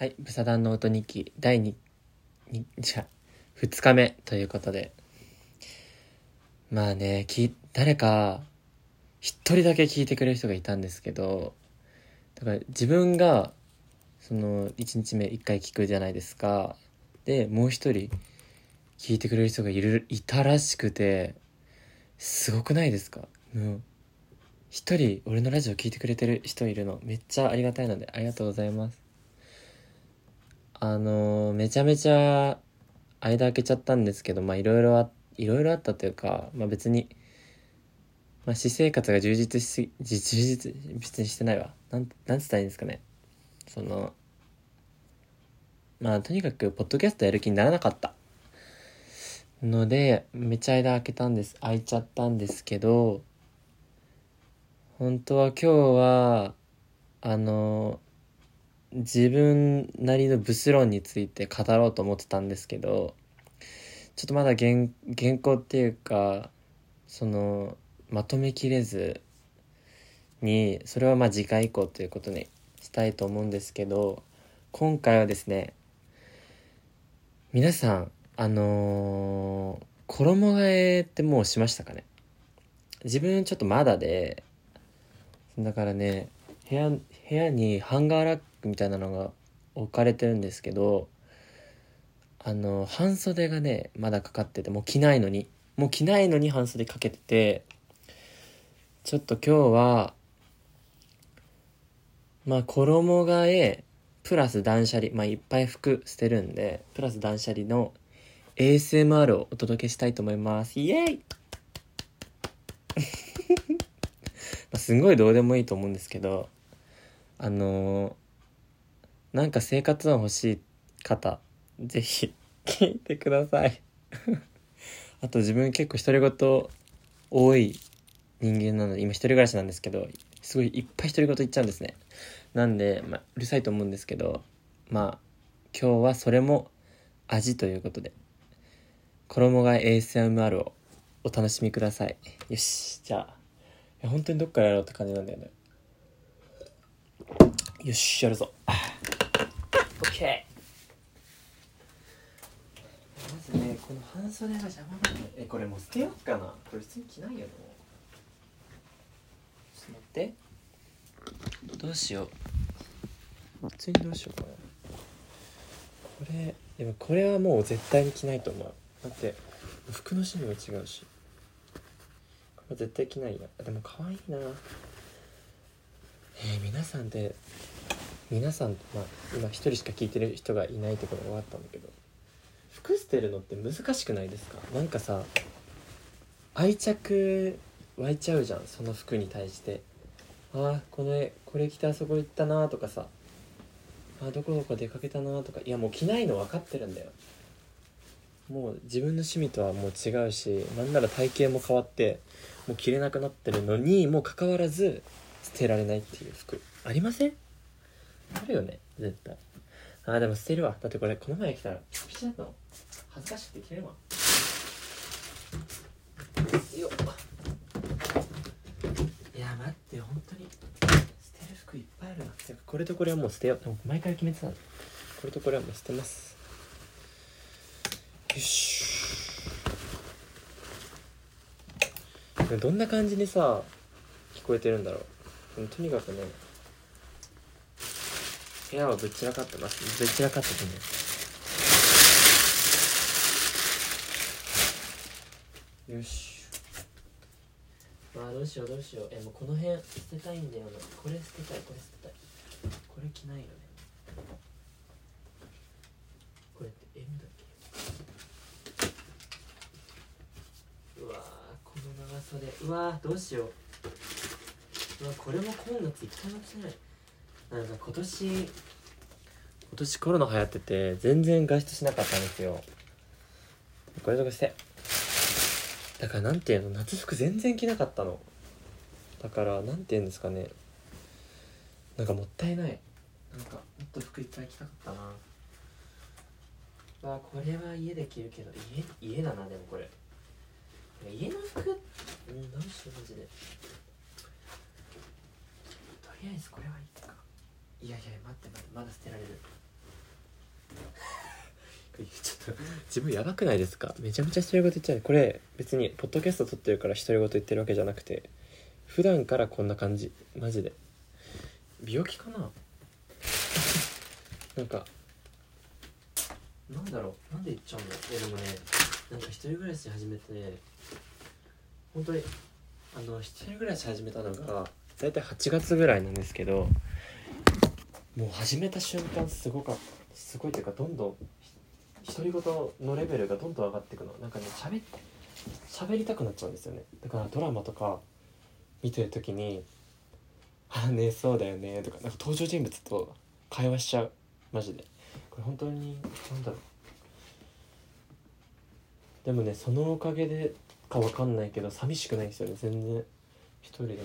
はい、ブサダンの音日記第2、にじゃ2日目ということで。まあね、き、誰か、一人だけ聞いてくれる人がいたんですけど、だから自分が、その、1日目1回聞くじゃないですか。で、もう一人、聞いてくれる人がいる、いたらしくて、すごくないですか？もう、一人、俺のラジオ聞いてくれてる人いるの、めっちゃありがたいので、ありがとうございます。あのめちゃめちゃ間空けちゃったんですけどまあいろいろあいろいろあったというかまあ別にまあ私生活が充実し充実別にしてないわ。なんなんつったらいいんですかね。そのまあとにかくポッドキャストやる気にならなかった。のでめっちゃ間空けたんです。空いちゃったんですけど本当は今日はあの自分なりのブス論について語ろうと思ってたんですけどちょっとまだ原原稿っていうかそのまとめきれずにそれはまあ次回以降ということにしたいと思うんですけど今回はですね皆さんあのー衣替えってもうしましたかね？自分ちょっとまだでだからね部屋部屋にハンガーラックみたいなのが置かれてるんですけどあの半袖がねまだかかっててもう着ないのに。もう着ないのに半袖かけててちょっと今日はまあ衣替えプラス断捨離まあいっぱい服捨てるんでプラス断捨離の ASMR をお届けしたいと思います。イエイ まあすんごいどうでもいいと思うんですけどあのーなんか生活音欲しい方ぜひ聞いてください。あと自分結構独り言多い人間なので今一人暮らしなんですけどすごいいっぱい独り言言っちゃうんですね。なんで、まあ、うるさいと思うんですけどまあ今日はそれも味ということで衣替え ASMR をお楽しみください。よしじゃあいや本当にどっからやろうって感じなんだよね。よしやるぞ。オッケーまずねこの半袖が邪魔なんだよ。えこれもう捨てよっかな。これ普通に着ないよもうちょっと待って。どうしよう。普通にどうしようかな。これでもこれはもう絶対に着ないと思う。だって服の種類が違うし。これ絶対着ないやでも可愛いな。えー、皆さんって皆さんまあ今一人しか聞いてる人がいないってことが分かったんだけど服捨てるのって難しくないですか？なんかさ愛着湧いちゃうじゃんその服に対して。あーこれこれ着てあそこ行ったなとかさ。あどこどこ出かけたなとか。いやもう着ないの分かってるんだよ。もう自分の趣味とはもう違うしなんなら体型も変わってもう着れなくなってるのにもかかわらず捨てられないっていう服。ありません？あるよね絶対。あーでも捨てるわ。だってこれこの前来たらピチピチだったの。恥ずかしくて着れるわ。よっ。いや待って本当に。捨てる服いっぱいあるな。てかこれとこれはもう捨てよう。毎回決めてたの。これとこれはもう捨てます。よし。どんな感じにさ聞こえてるんだろう。とにかくね部屋はぶっちらかってます。ぶっちらかっててね。よし。まあどうしようどうしよう。えもうこの辺捨てたいんだよな。これ捨てたいこれ捨てたい。これ着ないよね。これって M だっけ？うわーこの長袖うわーどうしよう。うわこれも今夏一回も着てないなんか今年今年コロナ流行ってて全然外出しなかったんですよ。これとかして。だからなんていうの夏服全然着なかったの。だからなんていうんですかね。なんかもったいない。なんかもっと服いっぱい着たかったな。わあこれは家で着るけど家家だなでもこれ。家の服うんどうしようマジで。とりあえずこれはいいかいやいや待って待ってまだ捨てられる。自分やばくないですか？めちゃめちゃ独り言言っちゃう。これ別にポッドキャスト撮ってるから独り言言ってるわけじゃなくて普段からこんな感じ。マジで。病気かな？なんか。なんだろう？なんで言っちゃうんだろう？でもねなんか一人暮らし始めて本当にあの一人暮らし始めたのが大体8月ぐらいなんですけどもう始めた瞬間すごかった。すごいというかどんどん独り言のレベルがどんどん上がっていくの。なんかね喋喋りたくなっちゃうんですよね。だからドラマとか見てる時に「ああねそうだよね」とかなんか登場人物と会話しちゃう。マジで。これ本当になんだろう。でもねそのおかげでかわかんないけど寂しくないんですよね。全然。一人でも。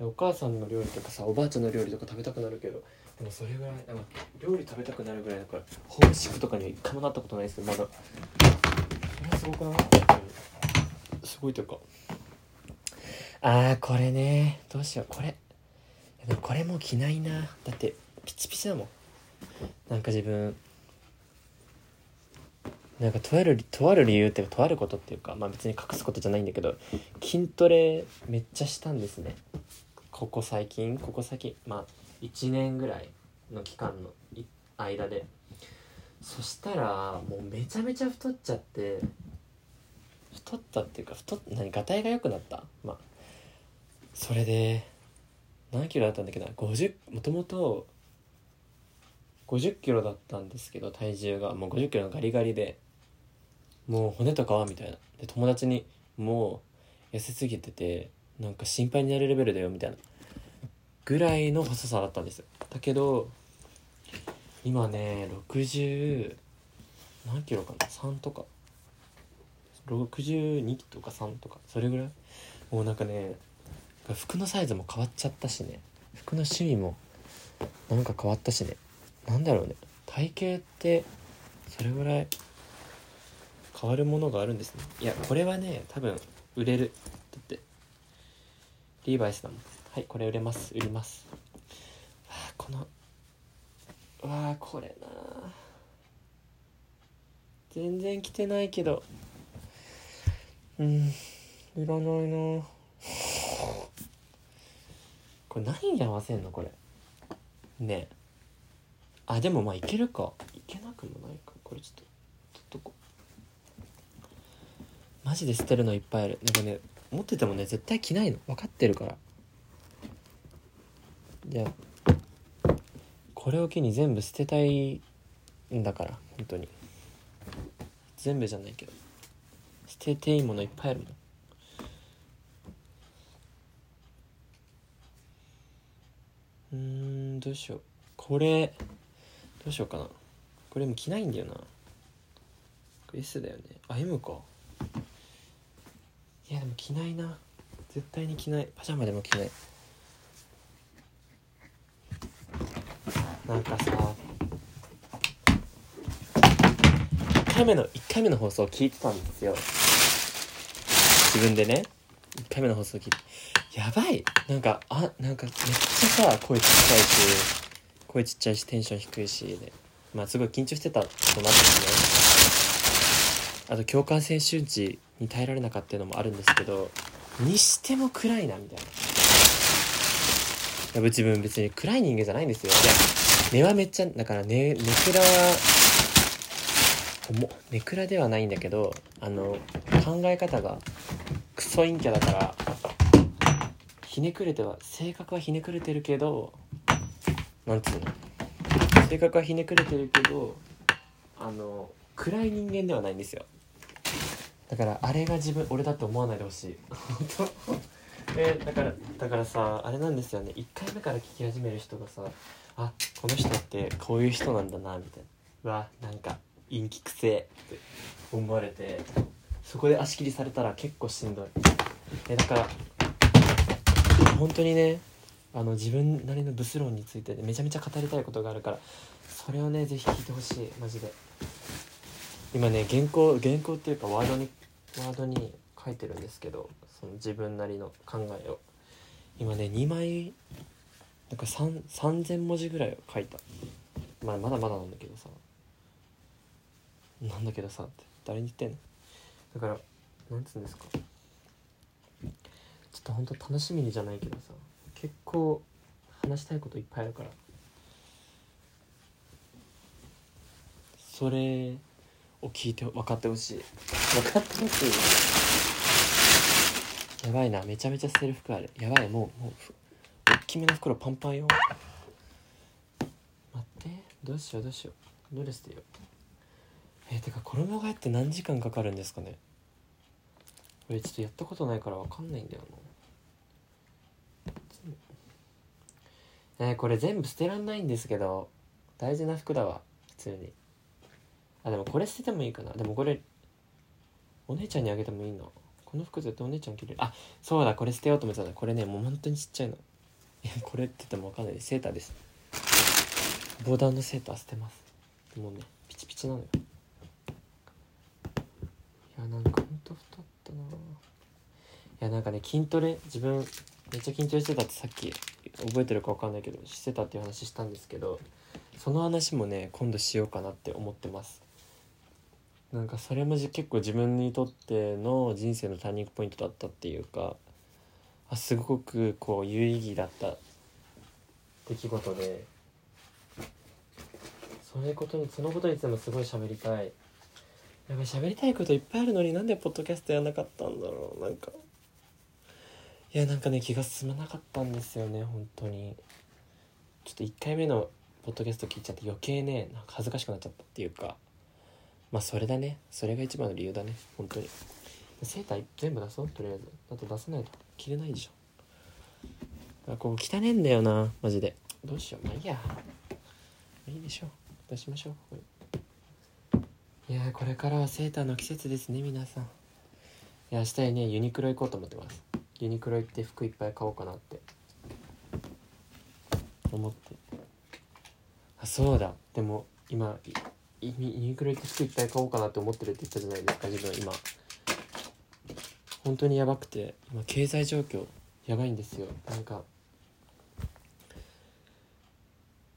お母さんの料理とかさおばあちゃんの料理とか食べたくなるけどでもそれぐらいなんか料理食べたくなるぐらいだからホームシックとかには一回もなったことないですよまだ。それはすごくない？すごいというか。あーこれね。どうしよう。これ。でもこれもう着ないな。だってピチピチだもん。なんか自分なんかとあるとある理由っていうかとあることっていうかまあ別に隠すことじゃないんだけど筋トレめっちゃしたんですね。ここ最近ここ最近まあ1年ぐらいの期間の間で。そしたらもうめちゃめちゃ太っちゃって。太ったっていうか太っ何がたいが良くなった？まあそれで何キロだったんだっけど50もともと50キロだったんですけど体重が。もう50キロのガリガリで。もう骨とかはみたいな。で友達にもう痩せすぎててなんか心配になるレベルだよみたいな。ぐらいの細さだったんです。だけど今ね60何キロかな？3とか。62とか3とか。それぐらい？もうなんかね服のサイズも変わっちゃったしね。服の趣味もなんか変わったしね。なんだろうね。体型ってそれぐらい変わるものがあるんですね。いやこれはね多分売れる。だってリーバイスだもん。はいこれ売れます売ります。あこのわあこれな全然着てないけど。うんいらないなこれ何に合わせんのこれ。ねえ。あでもまあいけるか。いけなくもないか。これちょっと取っとこう。マジで捨てるのいっぱいある。なんかね持っててもね絶対着ないの。分かってるから。じゃこれを機に全部捨てたいんだから本当に。全部じゃないけど。捨てていいものいっぱいあるもん。うんどうしよう。これどうしようかな。これも着ないんだよな。これ S だよね。あ M か。いやでも着ないな。絶対に着ない。パジャマでも着ない。なんかさ1回目の1回目の放送聞いてたんですよ。自分でね。1回目の放送聞いて。やばい。なんかあなんかめっちゃさ声ちっちゃいし声ちっちゃいしテンション低いしでまあすごい緊張してたこともあったしね。あと共感性周知に耐えられなかったっていうのもあるんですけどにしても暗いなみたいな。や自分別に暗い人間じゃないんですよ。いや根はめっちゃだからねネクラはもネクラではないんだけどあの考え方がクソ陰キャだからひねくれては性格はひねくれてるけどなんつうの？性格はひねくれてるけどあの暗い人間ではないんですよ。だからあれが自分俺だって思わないでほしい。本当？えだからだからさあれなんですよね。1回目から聞き始める人がさあこの人ってこういう人なんだなみたいな。うわなんか陰気くせえって思われてそこで足切りされたら結構しんどい。えだから本当にねあの自分なりのブス論についてめちゃめちゃ語りたいことがあるからそれをねぜひ聞いてほしい。マジで。今ね原稿原稿っていうかワードにワードに書いてるんですけどその自分なりの考えを。今ね2枚なんか3 3000文字ぐらいを書いた。まあまだまだなんだけどさ。なんだけどさって。誰に言ってんの？だからなんつうんですか。ちょっとほんと楽しみにじゃないけどさ。結構話したいこといっぱいあるから。それを聞いて分かってほしい。分かってほしいやばいな。めちゃめちゃ捨てる服あるやばい。もうもうきめの袋パンパンよ。待って。どうしようどうしよう。どれ捨てよ。うえー、てか衣替えって何時間かかるんですかね。俺ちょっとやったことないから分かんないんだよな。えー、これ全部捨てらんないんですけど大事な服だわ普通に。あでもこれ捨ててもいいかな。でもこれお姉ちゃんにあげてもいいなこの服絶対お姉ちゃん着れる。あそうだこれ捨てようと思ってたんだ。これねもう本当にちっちゃいの。いやこれって言っても分かんないセーターです。ボーダーのセーター捨てます。もうねピチピチなのよ。いやなんかほんと太ったないやなんかね筋トレ自分めっちゃ筋トレしてたってさっき覚えてるか分かんないけどしてたっていう話したんですけどその話もね今度しようかなって思ってます。なんかそれも結構自分にとっての人生のターニングポイントだったっていうかあすごくこう有意義だった出来事で。そういうことにそのことについてもすごい喋りたい。やっぱ喋りたいこといっぱいあるのになんでポッドキャストやんなかったんだろう。なんか。いやなんかね気が進まなかったんですよね本当に。ちょっと1回目のポッドキャスト聞いちゃって余計ねなんか恥ずかしくなっちゃったっていうか。まあそれだね。それが一番の理由だね本当に。セーター全部出そう？とりあえず。だと出さないと。着れないでしょ。あここ汚ねんだよな。マジで。どうしよう。まあいいや。いいでしょう。出しましょう。ここいやこれからはセーターの季節ですね皆さん。いや明日ねユニクロ行こうと思ってます。ユニクロ行って服いっぱい買おうかなって。思って。あそうだ。でも今ユニクロ行って服いっぱい買おうかなって思ってるって言ったじゃないですか自分今。本当にやばくて今経済状況やばいんですよ。なんか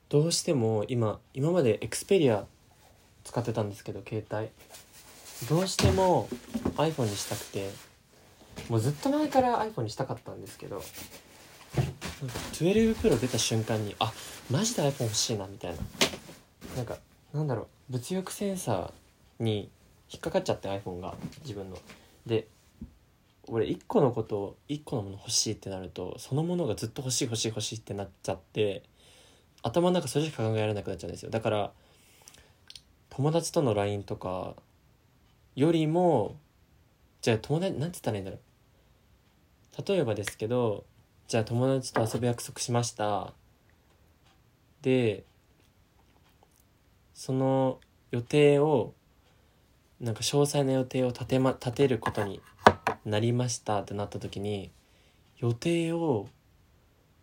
どうしても今今までエクスペリア使ってたんですけど携帯。どうしても iPhone にしたくてもうずっと前から iPhone にしたかったんですけど12 Pro 出た瞬間にあマジで iPhone 欲しいなみたいな。なんかなんだろう物欲センサーに引っかかっちゃって iPhone が自分の。で俺1個のことを1個のもの欲しいってなるとそのものがずっと欲しい欲しい欲しいってなっちゃって頭の中それしか考えられなくなっちゃうんですよ。だから友達との LINE とかよりもじゃあ友達なんて言ったらいいんだろう。例えばですけどじゃあ友達と遊ぶ約束しました。でその予定をなんか詳細な予定を立て,、ま、立てることになりましたってなった時に予定を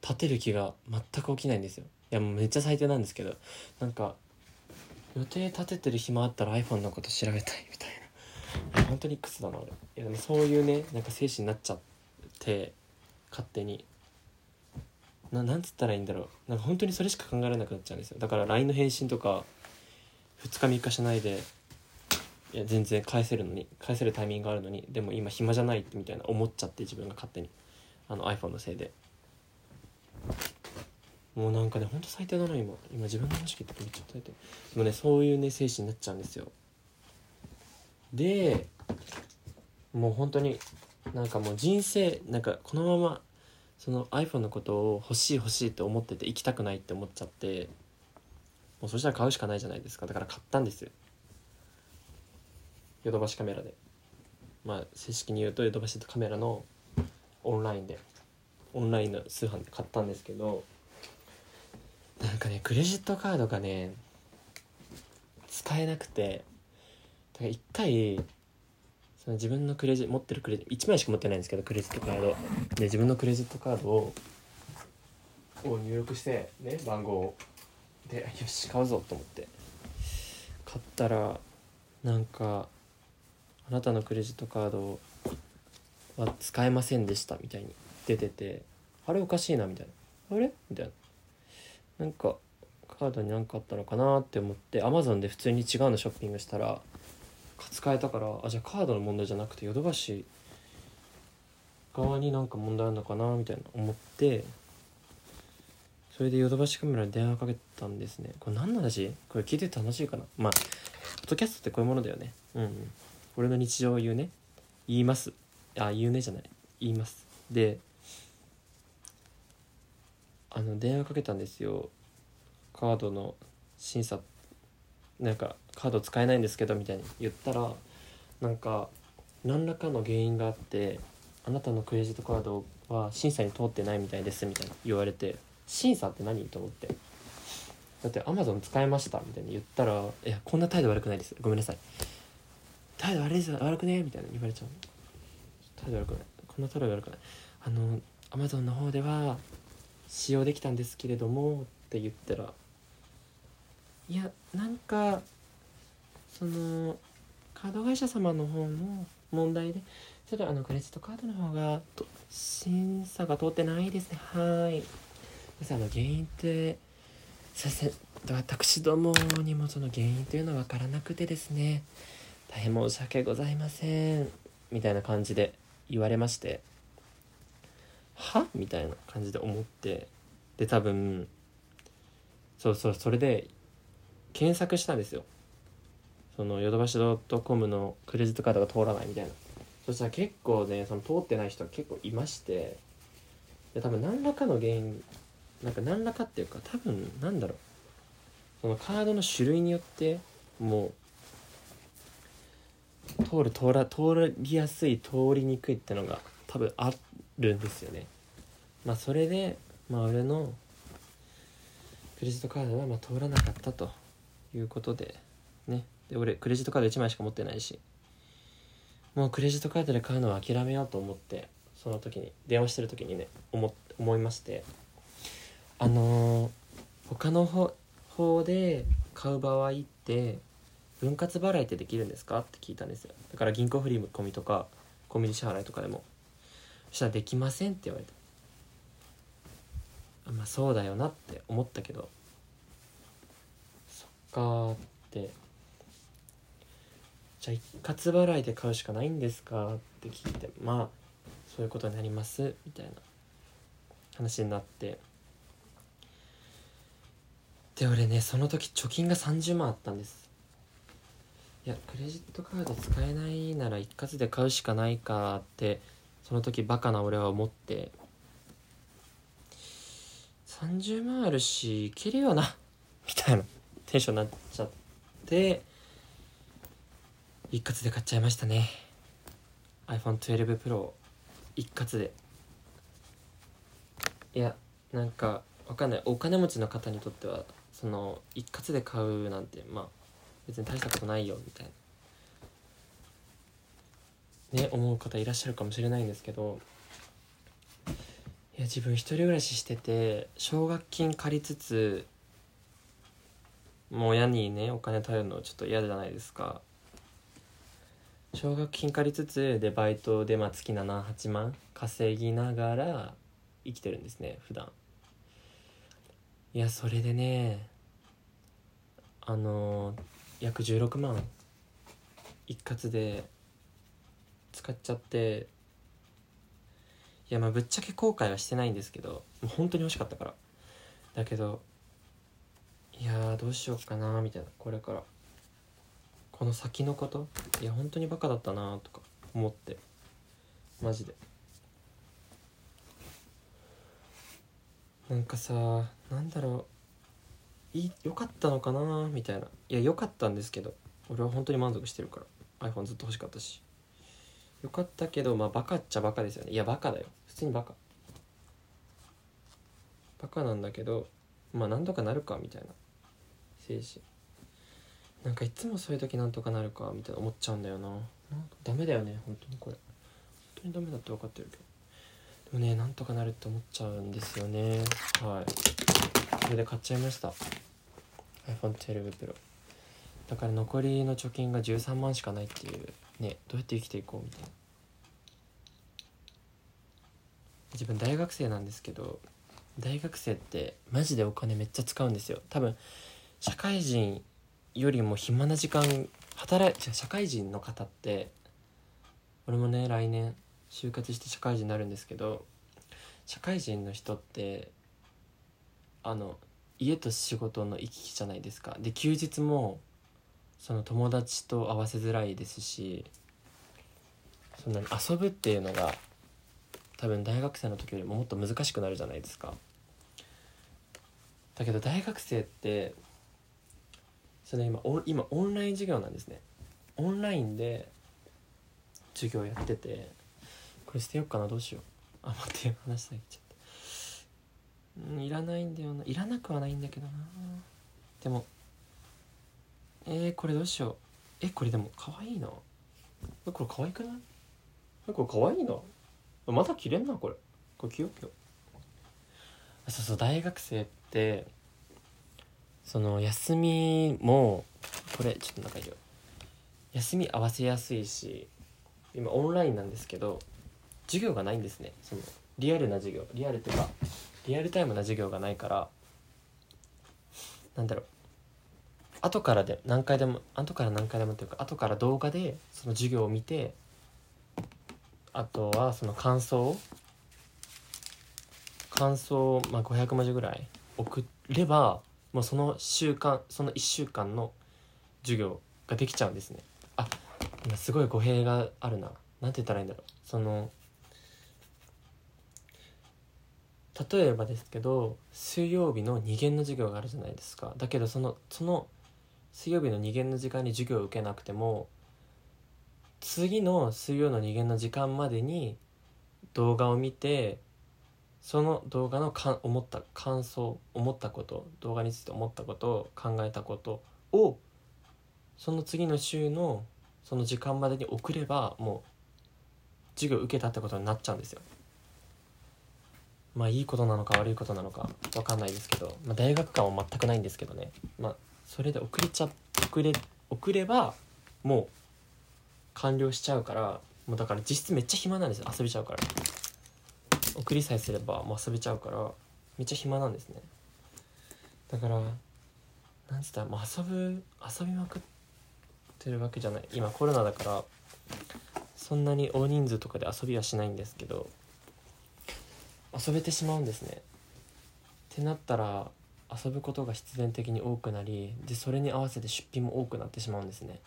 立てる気が全く起きないんですよ。いやもうめっちゃ最低なんですけどなんか予定立ててる暇あったら iPhone のこと調べたいみたいな。本当にクスだな俺。いやでもそういうねなんか精神になっちゃって勝手に。ななんつったらいいんだろう。なんか本当にそれしか考えられなくなっちゃうんですよ。だから LINE の返信とか2日3日しないでいや全然返せるのに返せるタイミングがあるのにでも今暇じゃないみたいな思っちゃって自分が勝手に。あの iPhone のせいで。もうなんかねほんと最低だな今。今自分の話聞いてめっちゃ最低でもねそういうね精神になっちゃうんですよ。でもう本当になんかもう人生なんかこのままその iPhone のことを欲しい欲しいって思ってて行きたくないって思っちゃってもうそしたら買うしかないじゃないですか。だから買ったんですよ。ヨドバシカメラで。まあ正式に言うとヨドバシカメラのオンラインでオンラインの通販で買ったんですけどなんかねクレジットカードがね使えなくてだから一回その自分のクレジ持ってるクレジ1枚しか持ってないんですけどクレジットカード。で自分のクレジットカードをを入力してね番号を。でよし買うぞと思って。買ったらなんかあなたのクレジットカードは使えませんでしたみたいに出ててあれおかしいなみたいな。あれ？みたいな。なんかカードに何かあったのかなって思って Amazon で普通に違うのショッピングしたら使えたからあじゃあカードの問題じゃなくてヨドバシ側になんか問題あるのかなみたいな思ってそれでヨドバシカメラに電話かけたんですね。これ何の話？これ聞いてて楽しいかな。まあポッドキャストってこういうものだよね。うん、うん、俺の日常を言うね。言います。あ言うねじゃない。言います。であの電話かけたんですよ。カードの審査。なんかカード使えないんですけどみたいに言ったらなんか何らかの原因があってあなたのクレジットカードは審査に通ってないみたいですみたいな言われて審査って何と思って。だってアマゾン使えましたみたいに言ったら「いやこんな態度悪くないです。ごめんなさい。態度悪いです悪くね」みたいな言われちゃう。態度悪くない。こんな態度悪くない。あのアマゾンの方では使用できたんですけれどもって言ったらいやなんかそのカード会社様の方の問題でちょっとあのクレジットカードの方がと審査が通ってないですね。はい。あの原因ってさせ私どもにもその原因というのは分からなくてですね。大変申し訳ございません。みたいな感じで言われまして。は？みたいな感じで思って。で多分そうそうそれで検索したんですよ。そのヨドバシドットコムのクレジットカードが通らないみたいな。そしたら結構ねその通ってない人が結構いまして。で多分何らかの原因なんか何らかっていうか多分なんだろう。そのカードの種類によってもう通る通ら通りやすい通りにくいってのが多分あるんですよね。まあそれでまあ俺のクレジットカードはま通らなかったということでね。で俺クレジットカード1枚しか持ってないし。もうクレジットカードで買うのは諦めようと思ってその時に電話してる時にね思思いまして。あのー、他の方法で買う場合って分割払いってできるんですか？って聞いたんですよ。だから銀行振り込みとかコンビニ支払いとかでもそしたらできませんって言われてあまあそうだよなって思ったけど。そっかって。じゃあ一括払いで買うしかないんですか？って聞いてまあそういうことになりますみたいな話になって。で俺ねその時貯金が30万あったんです。いやクレジットカード使えないなら一括で買うしかないかってその時バカな俺は思って。30万あるしいけるよな。みたいな。テンションになっちゃって一括で買っちゃいましたね。iPhone12 Pro 一括で。いやなんかわかんない。お金持ちの方にとってはその一括で買うなんてまあ別に大したことないよみたいな。ね思う方いらっしゃるかもしれないんですけど。いや自分一人暮らししてて奨学金借りつつもう親にねお金頼るのちょっと嫌じゃないですか。奨学金借りつつでバイトでまあ月78万稼ぎながら生きてるんですね普段。いやそれでねあの約16万一括で使っちゃっていやまあぶっちゃけ後悔はしてないんですけどもう本当に欲しかったから。だけどいやどうしようかなみたいな。これから。この先のこといや本当にバカだったなとか思って。マジで。なんかさなんだろう。い良かったのかな？みたいな。いや良かったんですけど。俺は本当に満足してるから。iPhone ずっと欲しかったし。よかったけどまあバカっちゃバカですよね。いやバカだよ。普通にバカ。バカなんだけどまあ何とかなるかみたいな。精神。なんかいつもそういう時なんとかなるかみたいな思っちゃうんだよな。なんかダメだよね本当にこれ。本当にダメだって分かってるけど。でもねなんとかなるって思っちゃうんですよね。はい。それで買っちゃいました。iPhone12 Pro だから残りの貯金が13万しかないっていうねどうやって生きていこうみたいな。自分大学生なんですけど大学生ってマジでお金めっちゃ使うんですよ。多分社会人よりも暇な時間働い社会人の方って俺もね来年就活して社会人になるんですけど社会人の人ってあの家と仕事の行き来じゃないですか。で休日もその友達と合わせづらいですしそんなに遊ぶっていうのが多分大学生の時よりももっと難しくなるじゃないですか。だけど大学生ってその今オ今オンライン授業なんですね。オンラインで授業やっててこれ捨てようかなどうしよう。あ待って話したい。ちゃったうんいらないんだよな。いらなくはないんだけどな。でもえー、これどうしよう。えこれでも可愛いなこれ可愛くない？これ可愛いなまだ着れんなこれ。これ着よう着ようそうそう大学生ってその休みもこれちょっと中入れよう。休み合わせやすいし今オンラインなんですけど授業がないんですね。そのリアルな授業。リアルっていうかリアルタイムな授業がないからなんだろう。後からで何回でも後から何回でもっていうか後から動画でその授業を見てあとはその感想を感想、まあ、500文字ぐらい送ればもうその週間その1週間の授業ができちゃうんですね。あ今すごい語弊があるな。なんて言ったらいいんだろう。その例えばですけど水曜日の2限の授業があるじゃないですか。だけどそのその水曜日の2限の時間に授業を受けなくても次の水曜の2限の時間までに動画を見てその動画のか思った感想思ったこと動画について思ったこと考えたことをその次の週のその時間までに送ればもう授業受けたってことになっちゃうんですよ。まあいいことなのか悪いことなのか分かんないですけど、まあ、大学感は全くないんですけどね。まあそれで遅れちゃ遅れ遅ればもう完了しちゃうからもうだから実質めっちゃ暇なんですよ。遊びちゃうから。送りさえすればもう遊べちゃうからめっちゃ暇なんですね。だからなんつったらもう遊ぶ遊びまくってるわけじゃない。今コロナだからそんなに大人数とかで遊びはしないんですけど遊べてしまうんですね。ってなったら遊ぶことが必然的に多くなりでそれに合わせて出費も多くなってしまうんですね。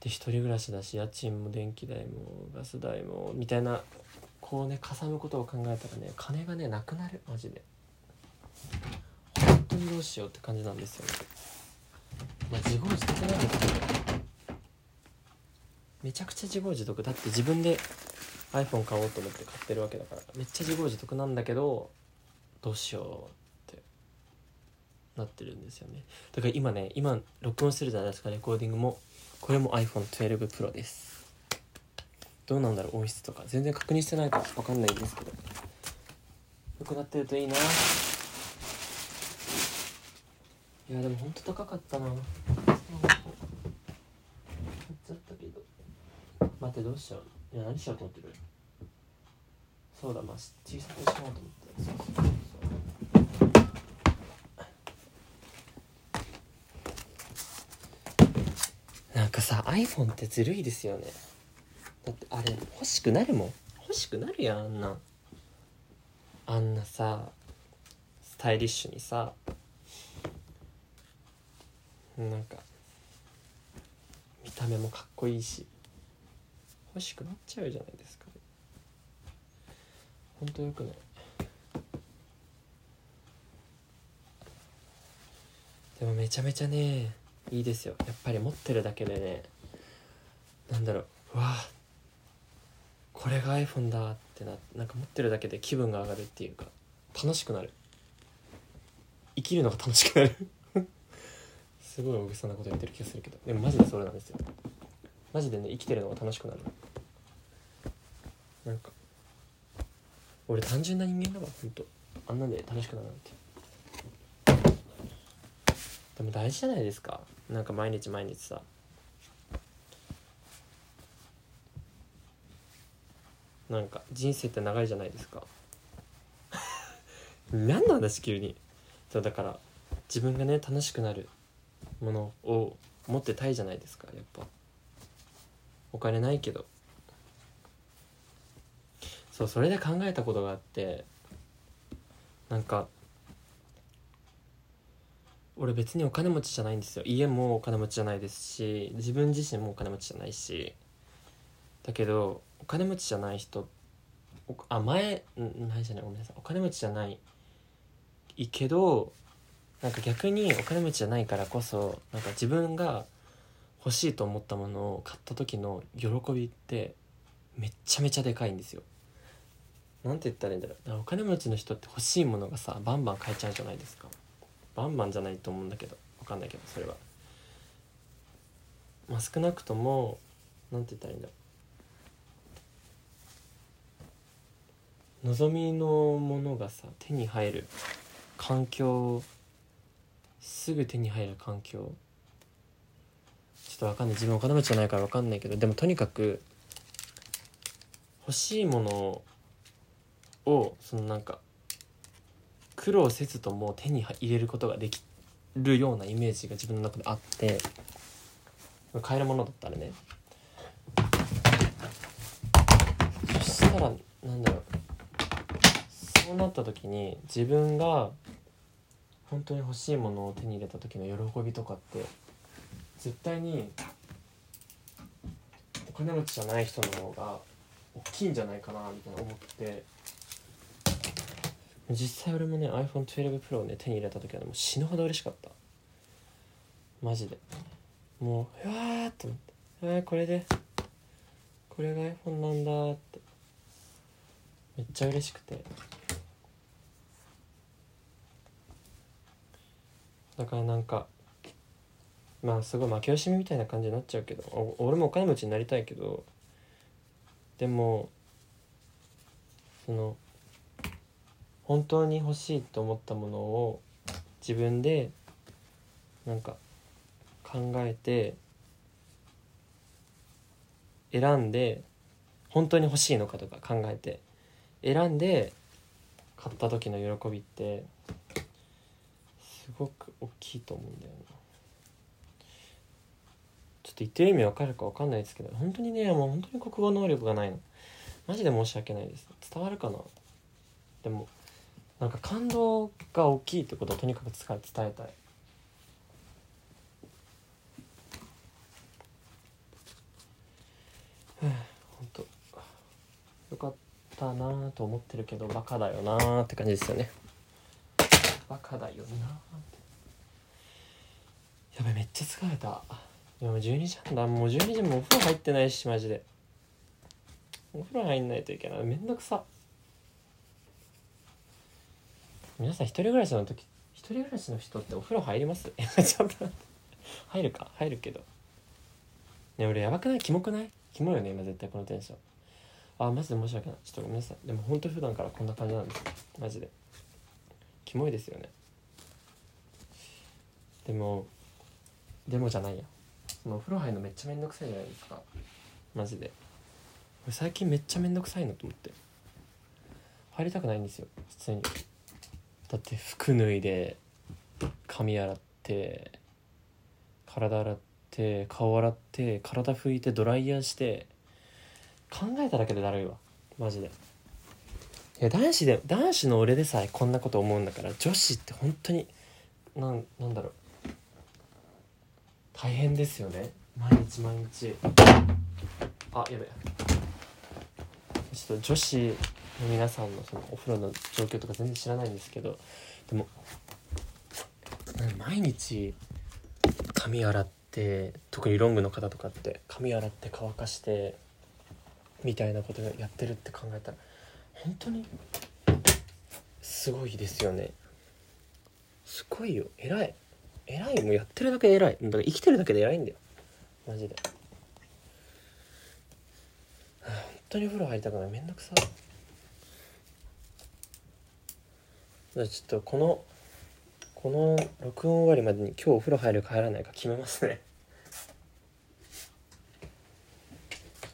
で一人暮らしだし家賃も電気代もガス代もみたいなこうねかさむことを考えたらね金がねなくなる。マジで。本当にどうしようって感じなんですよね。まあ自業自得なんですけど。めちゃくちゃ自業自得。だって自分で iPhone 買おうと思って買ってるわけだからめっちゃ自業自得なんだけどどうしようってなってるんですよね。だから今ね今録音してるじゃないですかレコーディングも。これも iPhone12 Pro です。どうなんだろう音質とか。全然確認してないから分かんないんですけど。良くなってるといいな。いやでもほんと高かったな。買っちゃったけど。待ってどうしよう。いや何しようと思ってる？そうだまあ小さくしようと思って。そうそうそう。なんかさ iPhone ってずるいですよね。だってあれ欲しくなるもん。欲しくなるやんあんなあんなさスタイリッシュにさ。なんか見た目もかっこいいし。欲しくなっちゃうじゃないですか。ほんとよくない？でもめちゃめちゃねいいですよ。やっぱり持ってるだけでねなんだろう。うわこれが iPhone だってななんか持ってるだけで気分が上がるっていうか楽しくなる。生きるのが楽しくなる。すごい大げさなこと言ってる気がするけど。でもマジでそれなんですよ。マジでね生きてるのが楽しくなる。なんか俺単純な人間だわほんとあんなんで楽しくなるなんて。でも大事じゃないですか。なんか毎日毎日さ。なんか人生って長いじゃないですか。何の話急に。そうだから自分がね楽しくなるものを持ってたいじゃないですかやっぱ。お金ないけど。そうそれで考えたことがあってなんか俺別にお金持ちじゃないんですよ。家もお金持ちじゃないですし自分自身もお金持ちじゃないし。だけどお金持ちじゃない人あ前ないじゃない？ごめんなさい。お金持ちじゃないけどなんか逆にお金持ちじゃないからこそなんか自分が欲しいと思ったものを買った時の喜びってめちゃめちゃでかいんですよ。なんて言ったらいいんだろう。お金持ちの人って欲しいものがさバンバン買えちゃうじゃないですか。バンバンじゃないと思うんだけど分かんないけどそれは。まあ少なくともなんて言ったらいいんだろう。望みのものがさ手に入る環境すぐ手に入る環境。ちょっと分かんない。自分お金持ちじゃないから分かんないけどでもとにかく欲しいものををそのなんか苦労せずとも手に入れることができるようなイメージが自分の中であって買えるものだったらね。そしたらなんだろう。そうなった時に自分が本当に欲しいものを手に入れた時の喜びとかって絶対にお金持ちじゃない人の方が大きいんじゃないかなみたいな思って実際俺もね iPhone12 Pro をね手に入れた時は、ね、もう死ぬほど嬉しかった。マジで。もううわーって思って「えー、これで。これが iPhone なんだ」って。めっちゃ嬉しくて。だからなんかまあすごい負け惜しみみたいな感じになっちゃうけど俺もお金持ちになりたいけどでもその本当に欲しいと思ったものを自分でなんか考えて選んで本当に欲しいのかとか考えて選んで買った時の喜びってすごく大きいと思うんだよな。ちょっと言ってる意味わかるかわかんないですけど本当にねもう本当に国語能力がないの。マジで申し訳ないです。伝わるかな？でもなんか感動が大きいってことをとにかく伝えたい。本当よかったなと思ってるけどバカだよなって感じですよね。バカだよなやべめっちゃ疲れた。いやもう12時半だ。もう12時もお風呂入ってないしマジで。お風呂入んないといけない。めんどくさ。皆さん一人暮らしの時一人暮らしの人ってお風呂入ります？ちょっと入るか？入るけど。ね俺やばくない？キモくない？キモいよね今絶対このテンション。あマジで申し訳ない。ちょっとごめんなさい。でも本当普段からこんな感じなんで。すマジで。キモいですよね。でもでもじゃないや。そのお風呂入るのめっちゃめんどくさいじゃないですか。マジで。俺最近めっちゃめんどくさいのと思って。入りたくないんですよ普通に。だって服脱いで髪洗って体洗って顔洗って体拭いてドライヤーして考えただけでだるいわ。マジで。いや男子で男子の俺でさえこんなこと思うんだから女子って本当になんなんだろう。大変ですよね。毎日毎日。あやべちょっと女子皆さんのそのお風呂の状況とか全然知らないんですけどでも毎日髪洗って特にロングの方とかって髪洗って乾かしてみたいなことやってるって考えたら本当にすごいですよね。すごいよ。偉い。偉いもうやってるだけ偉い。だから生きてるだけで偉いんだよ。マジで。本当にお風呂入りたくない。めんどくさ。じゃあちょっとこのこの録音終わりまでに今日お風呂入るか入らないか決めますね。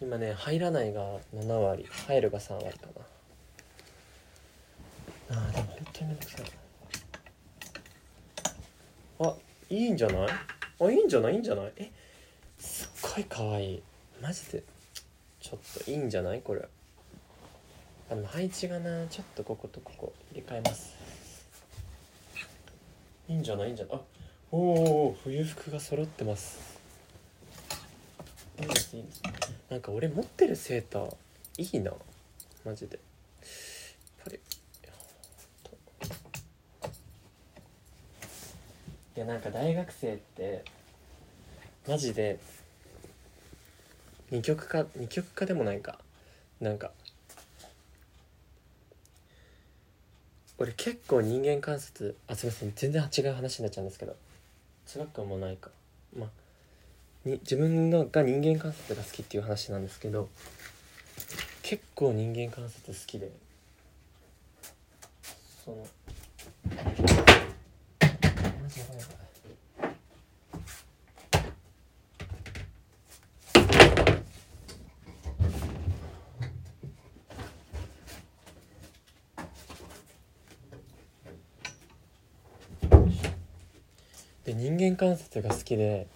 今ね入らないが7割入るが3割かな。あーでも本当にめんどくさい。あいいんじゃない？あいいんじゃない？いいんじゃない？えすっごい可愛い。マジで。ちょっといいんじゃない？これ。あの配置がなちょっとこことここ入れ替えます。いいんじゃない？いいんじゃない？あおーお冬服が揃ってます。いいですいいですなんか俺持ってるセーターいいな。マジで。やっぱりいやなんか大学生ってマジで二極化二極化でもないか。なんか俺結構人間観察あすいません。全然違う話になっちゃうんですけど。違くもないか。まあに自分のが人間観察が好きっていう話なんですけど結構人間観察好きでそのマジやばいやで人間観察が好きで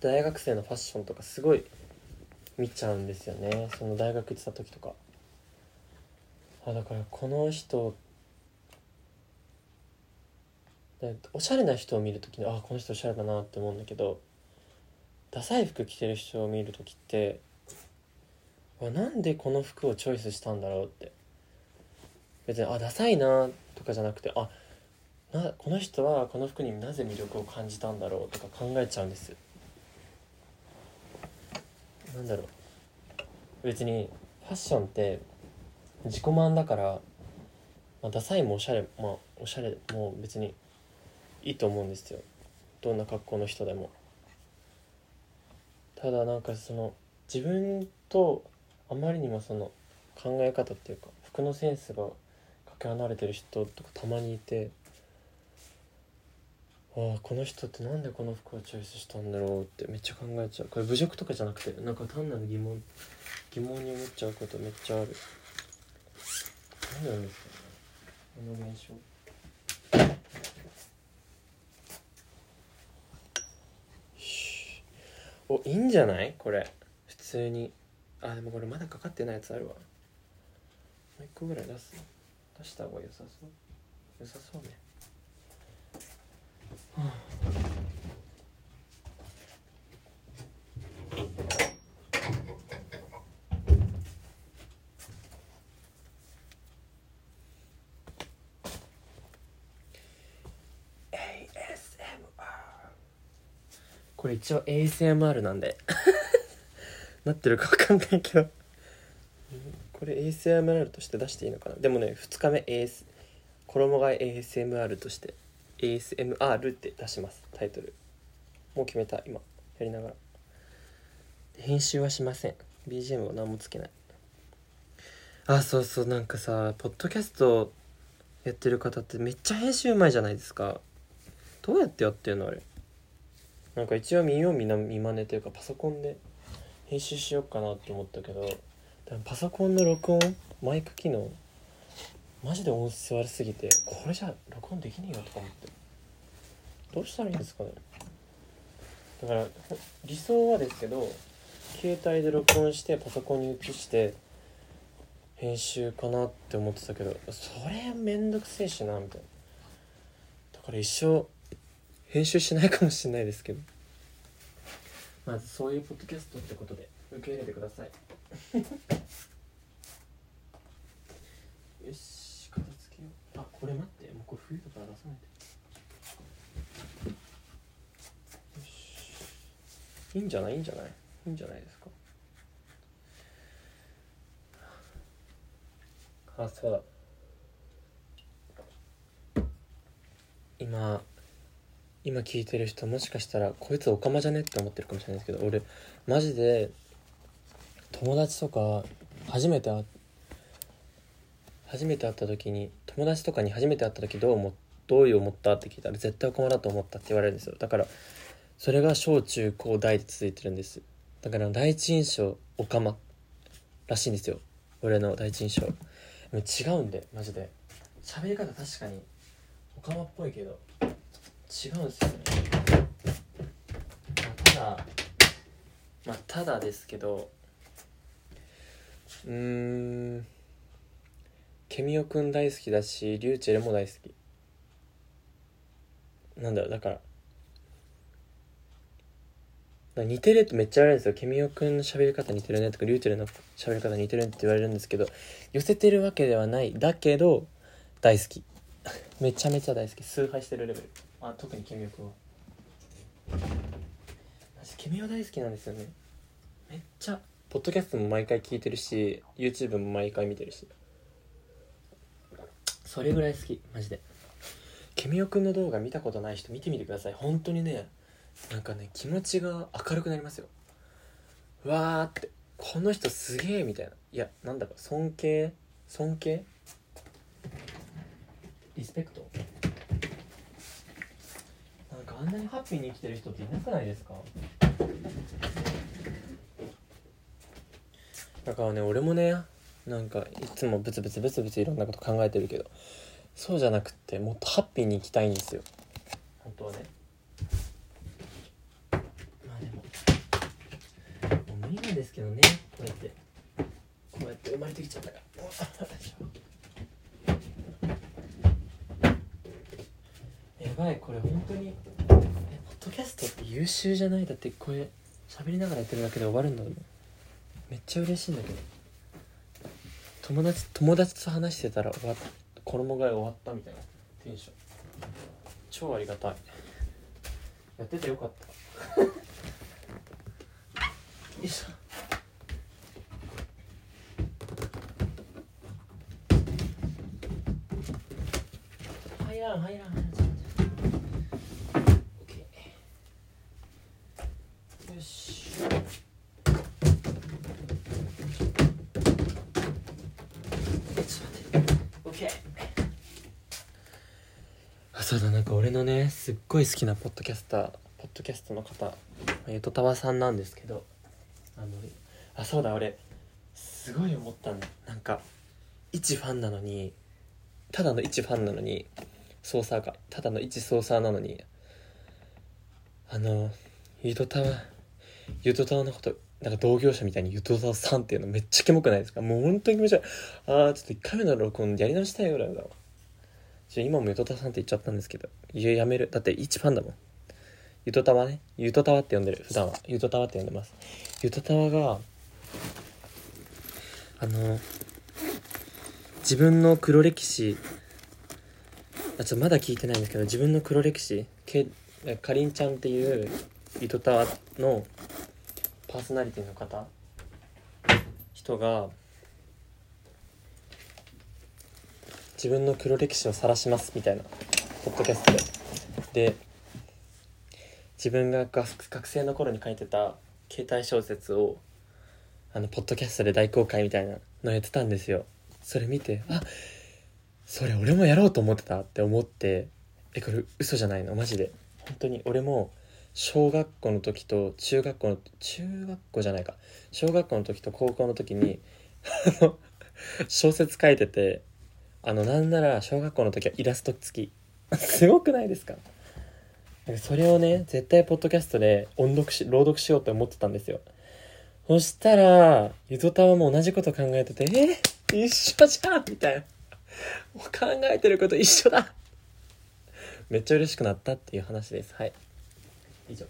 大学生のファッションとかすごい見ちゃうんですよね。その大学行ってた時とか。あだからこの人おしゃれな人を見る時にあこの人おしゃれだなって思うんだけどダサい服着てる人を見る時ってあなんでこの服をチョイスしたんだろうって。別にあダサいなとかじゃなくてあなこの人はこの服になぜ魅力を感じたんだろうとか考えちゃうんです。なんだろう。別にファッションって自己満だから、まあ、ダサいもおしゃれまあおしゃれも別にいいと思うんですよ。どんな格好の人でも。ただなんかその自分とあまりにもその考え方っていうか服のセンスがかけ離れてる人とかたまにいてああこの人ってなんでこの服をチョイスしたんだろうってめっちゃ考えちゃう。これ侮辱とかじゃなくてなんか単なる疑問疑問に思っちゃうことめっちゃある。何なんですかねこの現象。しおいいんじゃない？これ。普通に。あでもこれまだかかってないやつあるわ。もう一個ぐらい出す。出した方が良さそう。良さそうね。これ一応 ASMR なんで。なってるか分かんないけど。これ ASMR として出していいのかな？でもね2日目 AS 衣替え ASMR として。ASMR って出します。タイトル。もう決めた今。やりながら。編集はしません。BGM は何もつけない。あそうそう。なんかさポッドキャストやってる方ってめっちゃ編集うまいじゃないですか。どうやってやってんのあれ。なんか一応見よう見まねというかパソコンで編集しようかなって思ったけどパソコンの録音マイク機能マジで音質悪すぎてこれじゃ録音できねえよとか思って。どうしたらいいんですかね。だからほ理想はですけど携帯で録音してパソコンに移して編集かなって思ってたけどそれめんどくせえしなみたいな。だから一生編集しないかもしれないですけど。まずそういうポッドキャストってことで受け入れてください。よ しあこれ待って。もうこれ冬だから出さないで。よし。いいんじゃない？いいんじゃない？いいんじゃないですか？あそうだ。今今聞いてる人もしかしたらこいつオカマじゃね？って思ってるかもしれないですけど俺マジで友達とか初めて会っ初めて会った時に友達とかに初めて会った時どう思どういう思ったって聞いたら絶対このだと思ったって言われるんですよ。だからそれが小中高大で続いてるんです。だから第一印象オカマらしいんですよ。俺の第一印象。違うんでマジで。喋り方確かにオカマっぽいけど違うんですよね、まあ、ただまあただですけどうーん。ケミオくん大好きだしリューチェルも大好き。なんだろうだからだから似てるってめっちゃ言われるんですよ。ケミオくんの喋り方似てるねとかリューチェルの喋り方似てるねって言われるんですけど寄せてるわけではない。だけど大好き。めちゃめちゃ大好き。崇拝してるレベル。あ特にケミオくんは。私ケミオ大好きなんですよね。めっちゃポッドキャストも毎回聞いてるし YouTube も毎回見てるし。それぐらい好きマジで。ケミオくんの動画見たことない人見てみてください。本当にねなんかね気持ちが明るくなりますよ。うわーってこの人すげえみたいな。いやなんだろう尊敬？尊敬？リスペクト？なんかあんなにハッピーに生きてる人っていなくないですか？だからね俺もねなんかいつもブツブツブツブツいろんなこと考えてるけどそうじゃなくってもっとハッピーに生きたいんですよ。本当はね。まあでももう無理なんですけどね。こうやって。こうやって生まれてきちゃったから。やばいこれ本当に。えポッドキャストって優秀じゃない？だってこれ喋りながらやってるだけで終わるんだもん。めっちゃ嬉しいんだけど友達友達と話してたら終わ衣替え終わったみたいな。テンション。超ありがたい。やっててよかった。よいしょ。入らん入らん入らんちょっと待ってオッケーよしえちょっと待ってオッケーあそうだなんか俺のねすっごい好きなポッドキャスターポッドキャストの方ゆとたわさんなんですけどあのあそうだ俺すごい思ったんだ。なんか一ファンなのにただの一ファンなのに操作がただの一操作なのにあのゆとたわゆとたわのことなんか同業者みたいにゆとたわさんっていうのめっちゃキモくないですか？もう本当に気持ち悪い。あーちょっと1回目の録音やり直したいぐらいだわ。ちょ今もゆとたさんって言っちゃったんですけどいややめる。だって一ファンだもん。ゆとたわね。ゆとたわって呼んでる。普段は。ゆとたわって呼んでます。ゆとたわがあの自分の黒歴史あちょっとまだ聞いてないんですけど自分の黒歴史けかりんちゃんっていうゆとたわのパーソナリティの方人が自分の黒歴史を晒しますみたいなポッドキャストで。で自分が学生の頃に書いてた携帯小説をあのポッドキャストで大公開みたいなのやってたんですよ。それ見てあそれ俺もやろうと思ってたって思ってえこれ嘘じゃないの？マジで。本当に俺も小学校の時と中学校の中学校じゃないか。小学校の時と高校の時に小説書いててあのなんなら小学校の時はイラスト付き。すごくないですか？それをね絶対ポッドキャストで音読し朗読しようと思ってたんですよ。そしたらゆとたわも同じこと考えててえ？一緒じゃん！みたいな。もう考えてること一緒だ！めっちゃ嬉しくなったっていう話です。はい。以上。い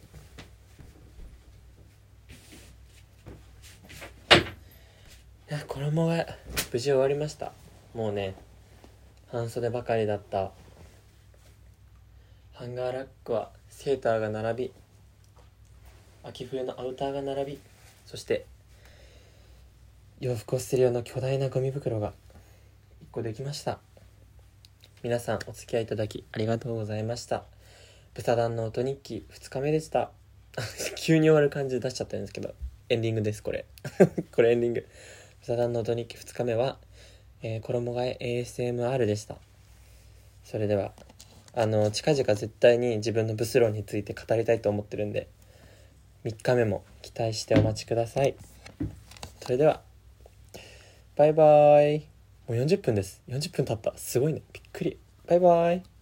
や衣替え無事終わりました。もうね半袖ばかりだった。ハンガーラックはセーターが並び秋冬のアウターが並びそして洋服を捨てる用の巨大なゴミ袋が1個できました。皆さんお付き合いいただきありがとうございました。豚団の音日記2日目でした。急に終わる感じで出しちゃったんですけどエンディングですこれ。これエンディング。豚団の音日記2日目は、えー衣替え ASMR でした。それではあの近々絶対に自分のブスロンについて語りたいと思ってるんで3日目も期待してお待ちください。それではバイバーイ。もう40分です。40分経った。すごいね。びっくり。バイバーイ。